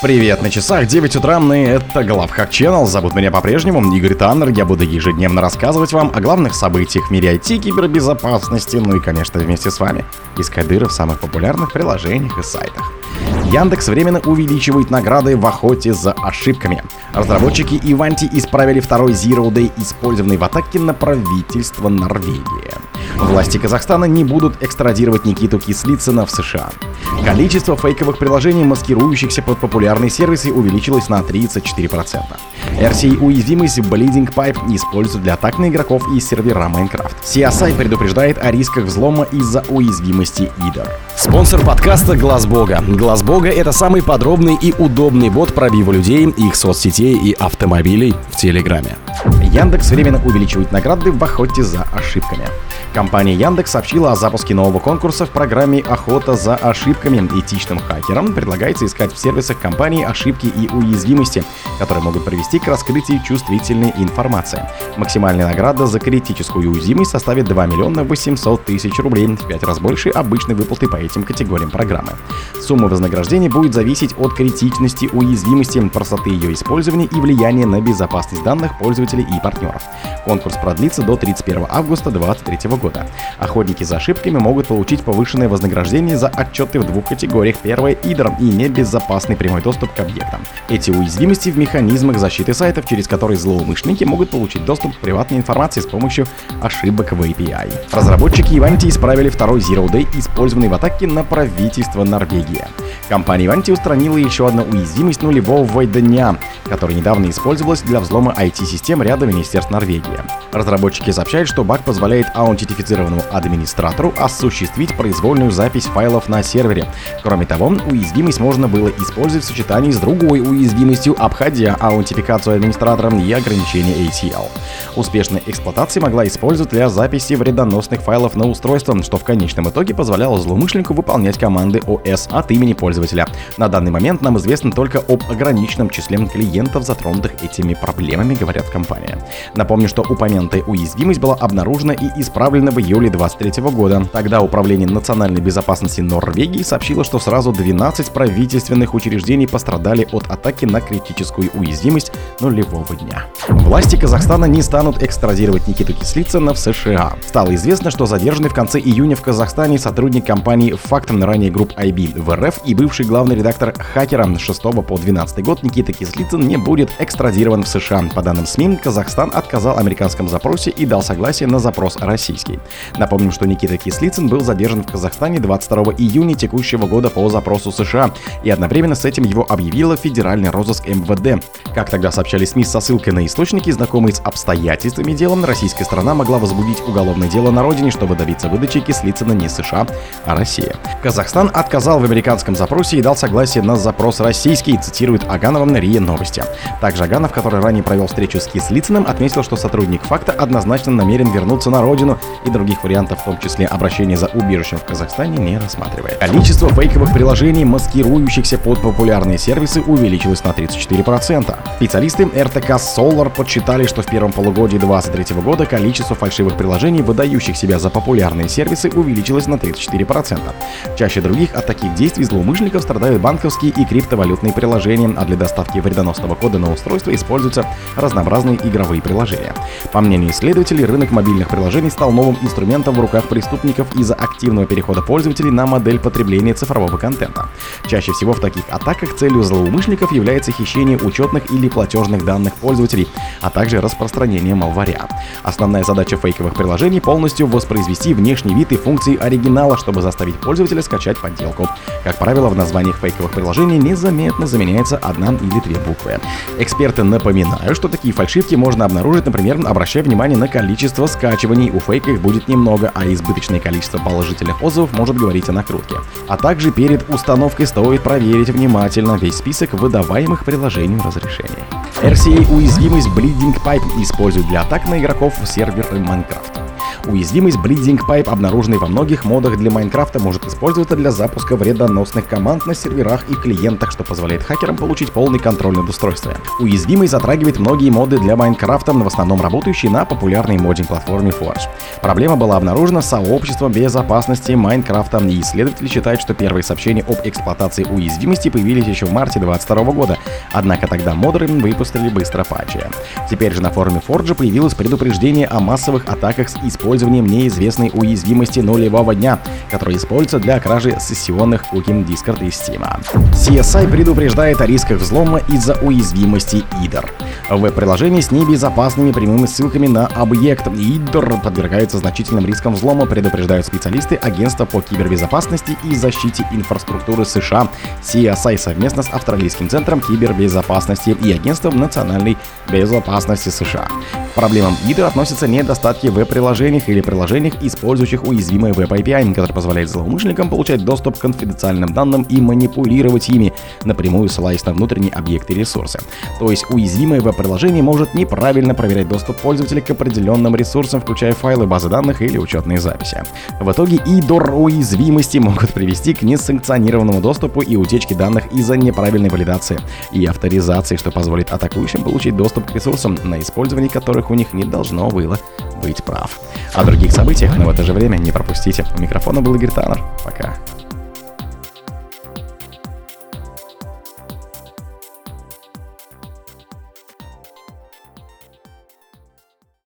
Привет, на часах 9 утра, и это Главхак Channel. Зовут меня по-прежнему Игорь Таннер. Я буду ежедневно рассказывать вам о главных событиях в мире IT, кибербезопасности, ну и, конечно, вместе с вами искать дыры в самых популярных приложениях и сайтах. Яндекс временно увеличивает награды в охоте за ошибками. Разработчики Иванти исправили второй Zero Day, использованный в атаке на правительство Норвегии. Власти Казахстана не будут экстрадировать Никиту Кислицына в США. Количество фейковых приложений, маскирующихся под популярные сервисы, увеличилось на 34%. RCA-уязвимость Bleeding Pipe используют для атак на игроков из сервера Minecraft. CSI предупреждает о рисках взлома из-за уязвимости IDER. Спонсор подкаста Глаз Бога. Глаз Бога — это самый подробный и удобный бот пробива людей, их соцсетей и автомобилей в Телеграме. Яндекс временно увеличивает награды в охоте за ошибками. Компания Яндекс сообщила о запуске нового конкурса в программе «Охота за ошибками». Этичным хакерам предлагается искать в сервисах компании ошибки и уязвимости, которые могут привести к раскрытию чувствительной информации. Максимальная награда за критическую уязвимость составит 2 миллиона 800 тысяч рублей, в 5 раз больше обычной выплаты по этим категориям программы. Сумма вознаграждения будет зависеть от критичности уязвимости, простоты ее использования и влияния на безопасность данных пользователей и партнеров. Конкурс продлится до 31 августа 2023 года. Охотники за ошибками могут получить повышенное вознаграждение за отчеты в двух категориях. Первое — идер и небезопасный прямой доступ к объектам. Эти уязвимости в механизмах защиты сайтов, через которые злоумышленники могут получить доступ к приватной информации с помощью ошибок в API. Разработчики Ivanti исправили второй Zero Day, использованный в атаке на правительство Норвегии. Компания Ivanti устранила еще одну уязвимость нулевого дня, которая недавно использовалась для взлома IT-систем ряда министерств Норвегии. Разработчики сообщают, что баг позволяет аутентифицированному администратору осуществить произвольную запись файлов на сервере. Кроме того, уязвимость можно было использовать в сочетании с другой уязвимостью, обходя аутентификацию администратором и ограничения ACL. Успешная эксплуатация могла использовать для записи вредоносных файлов на устройство, что в конечном итоге позволяло злоумышленнику выполнять команды OS от имени пользователя. На данный момент нам известно только об ограниченном числе клиентов, затронутых этими проблемами, говорят компания. Напомню, что упомянутая уязвимость была обнаружена и исправлена в июле 2023 года. Тогда Управление национальной безопасности Норвегии сообщило, что сразу 12 правительственных учреждений пострадали от атаки на критическую уязвимость нулевого дня. Власти Казахстана не станут экстрадировать Никиту Кислицына в США. Стало известно, что задержанный в конце июня в Казахстане сотрудник компании Фактом ранее групп IB в РФ и бывший главный редактор хакера с 6 по 12 год Никита Кислицын не будет экстрадирован в США. По данным СМИ, Казахстан отказал американском запросе и дал согласие на запрос российский. Напомним, что Никита Кислицын был задержан в Казахстане 22 июня текущего года по запросу США, и одновременно с этим его объявила Федеральный розыск МВД. Как тогда сообщали СМИ со ссылкой на источники, знакомые с обстоятельствами дела, российская сторона могла возбудить уголовное дело на родине, чтобы добиться выдачи Кислицына не США, а Россия. Казахстан отказал в американском запросе и дал согласие на запрос российский, цитирует Аганова на РИА Новости. Также Аганов, который ранее провел встречу с Кислицыным, отметил, что сотрудник факта однозначно намерен вернуться на родину и других вариантов, в том числе обращения за убежищем в Казахстане, не рассматривает. Количество фейковых приложений, маскирующихся под популярные сервисы, увеличилось на 34%. Специалисты РТК Solar подсчитали, что в первом полугодии 2023 года количество фальшивых приложений, выдающих себя за популярные сервисы, увеличилось на 34%. Чаще других от таких действий злоумышленников страдают банковские и криптовалютные приложения, а для доставки вредоносного кода на устройство используются разнообразные игровые приложения. По мнению исследователей, рынок мобильных приложений стал новым инструментом в руках преступников из-за активного перехода пользователей на модель потребления цифрового контента. Чаще всего в таких атаках целью злоумышленников является хищение учетных или платежных данных пользователей, а также распространение малваря. Основная задача фейковых приложений полностью воспроизвести внешний вид и функции оригинала, чтобы заставить пользователя скачать подделку. Как правило, в названиях фейковых приложений незаметно заменяется одна или две буквы. Эксперты напоминают, что такие фальшивки можно обнаружить, например, обращая внимание на количество скачиваний. У фейка их будет немного, а избыточное количество положительных отзывов может говорить о накрутке. А также перед установкой стоит проверить внимательно весь список выдаваемых приложению разрешений. RCA уязвимость Bleeding Pipe используют для атак на игроков в серверы Minecraft. Уязвимость Bleeding Pipe, обнаруженная во многих модах для Майнкрафта, может использоваться для запуска вредоносных команд на серверах и клиентах, что позволяет хакерам получить полный контроль над устройством. Уязвимость затрагивает многие моды для Майнкрафта, в основном работающие на популярной моддинг-платформе Forge. Проблема была обнаружена сообществом безопасности Майнкрафта, и исследователи считают, что первые сообщения об эксплуатации уязвимости появились еще в марте 2022 года, однако тогда модеры выпустили быстро патчи. Теперь же на форуме Forge появилось предупреждение о массовых атаках с использованием неизвестной уязвимости нулевого дня, которая используется для кражи сессионных кукин Discord и Steam. CSI предупреждает о рисках взлома из-за уязвимости IDER. Веб-приложения с небезопасными прямыми ссылками на объект IDER подвергаются значительным рискам взлома, предупреждают специалисты Агентства по кибербезопасности и защите инфраструктуры США CSI совместно с Австралийским центром кибербезопасности и Агентством национальной безопасности США. К проблемам IDER относятся недостатки в веб-приложениях или приложениях, использующих уязвимые веб-API, который позволяет злоумышленникам получать доступ к конфиденциальным данным и манипулировать ими, напрямую ссылаясь на внутренние объекты и ресурсы. То есть уязвимое веб-приложение может неправильно проверять доступ пользователя к определенным ресурсам, включая файлы базы данных или учетные записи. В итоге IDOR уязвимости могут привести к несанкционированному доступу и утечке данных из-за неправильной валидации и авторизации, что позволит атакующим получить доступ к ресурсам, на использование которых у них не должно было быть прав. О других событиях, но в это же время не пропустите. У микрофона был Игорь Таннер. Пока.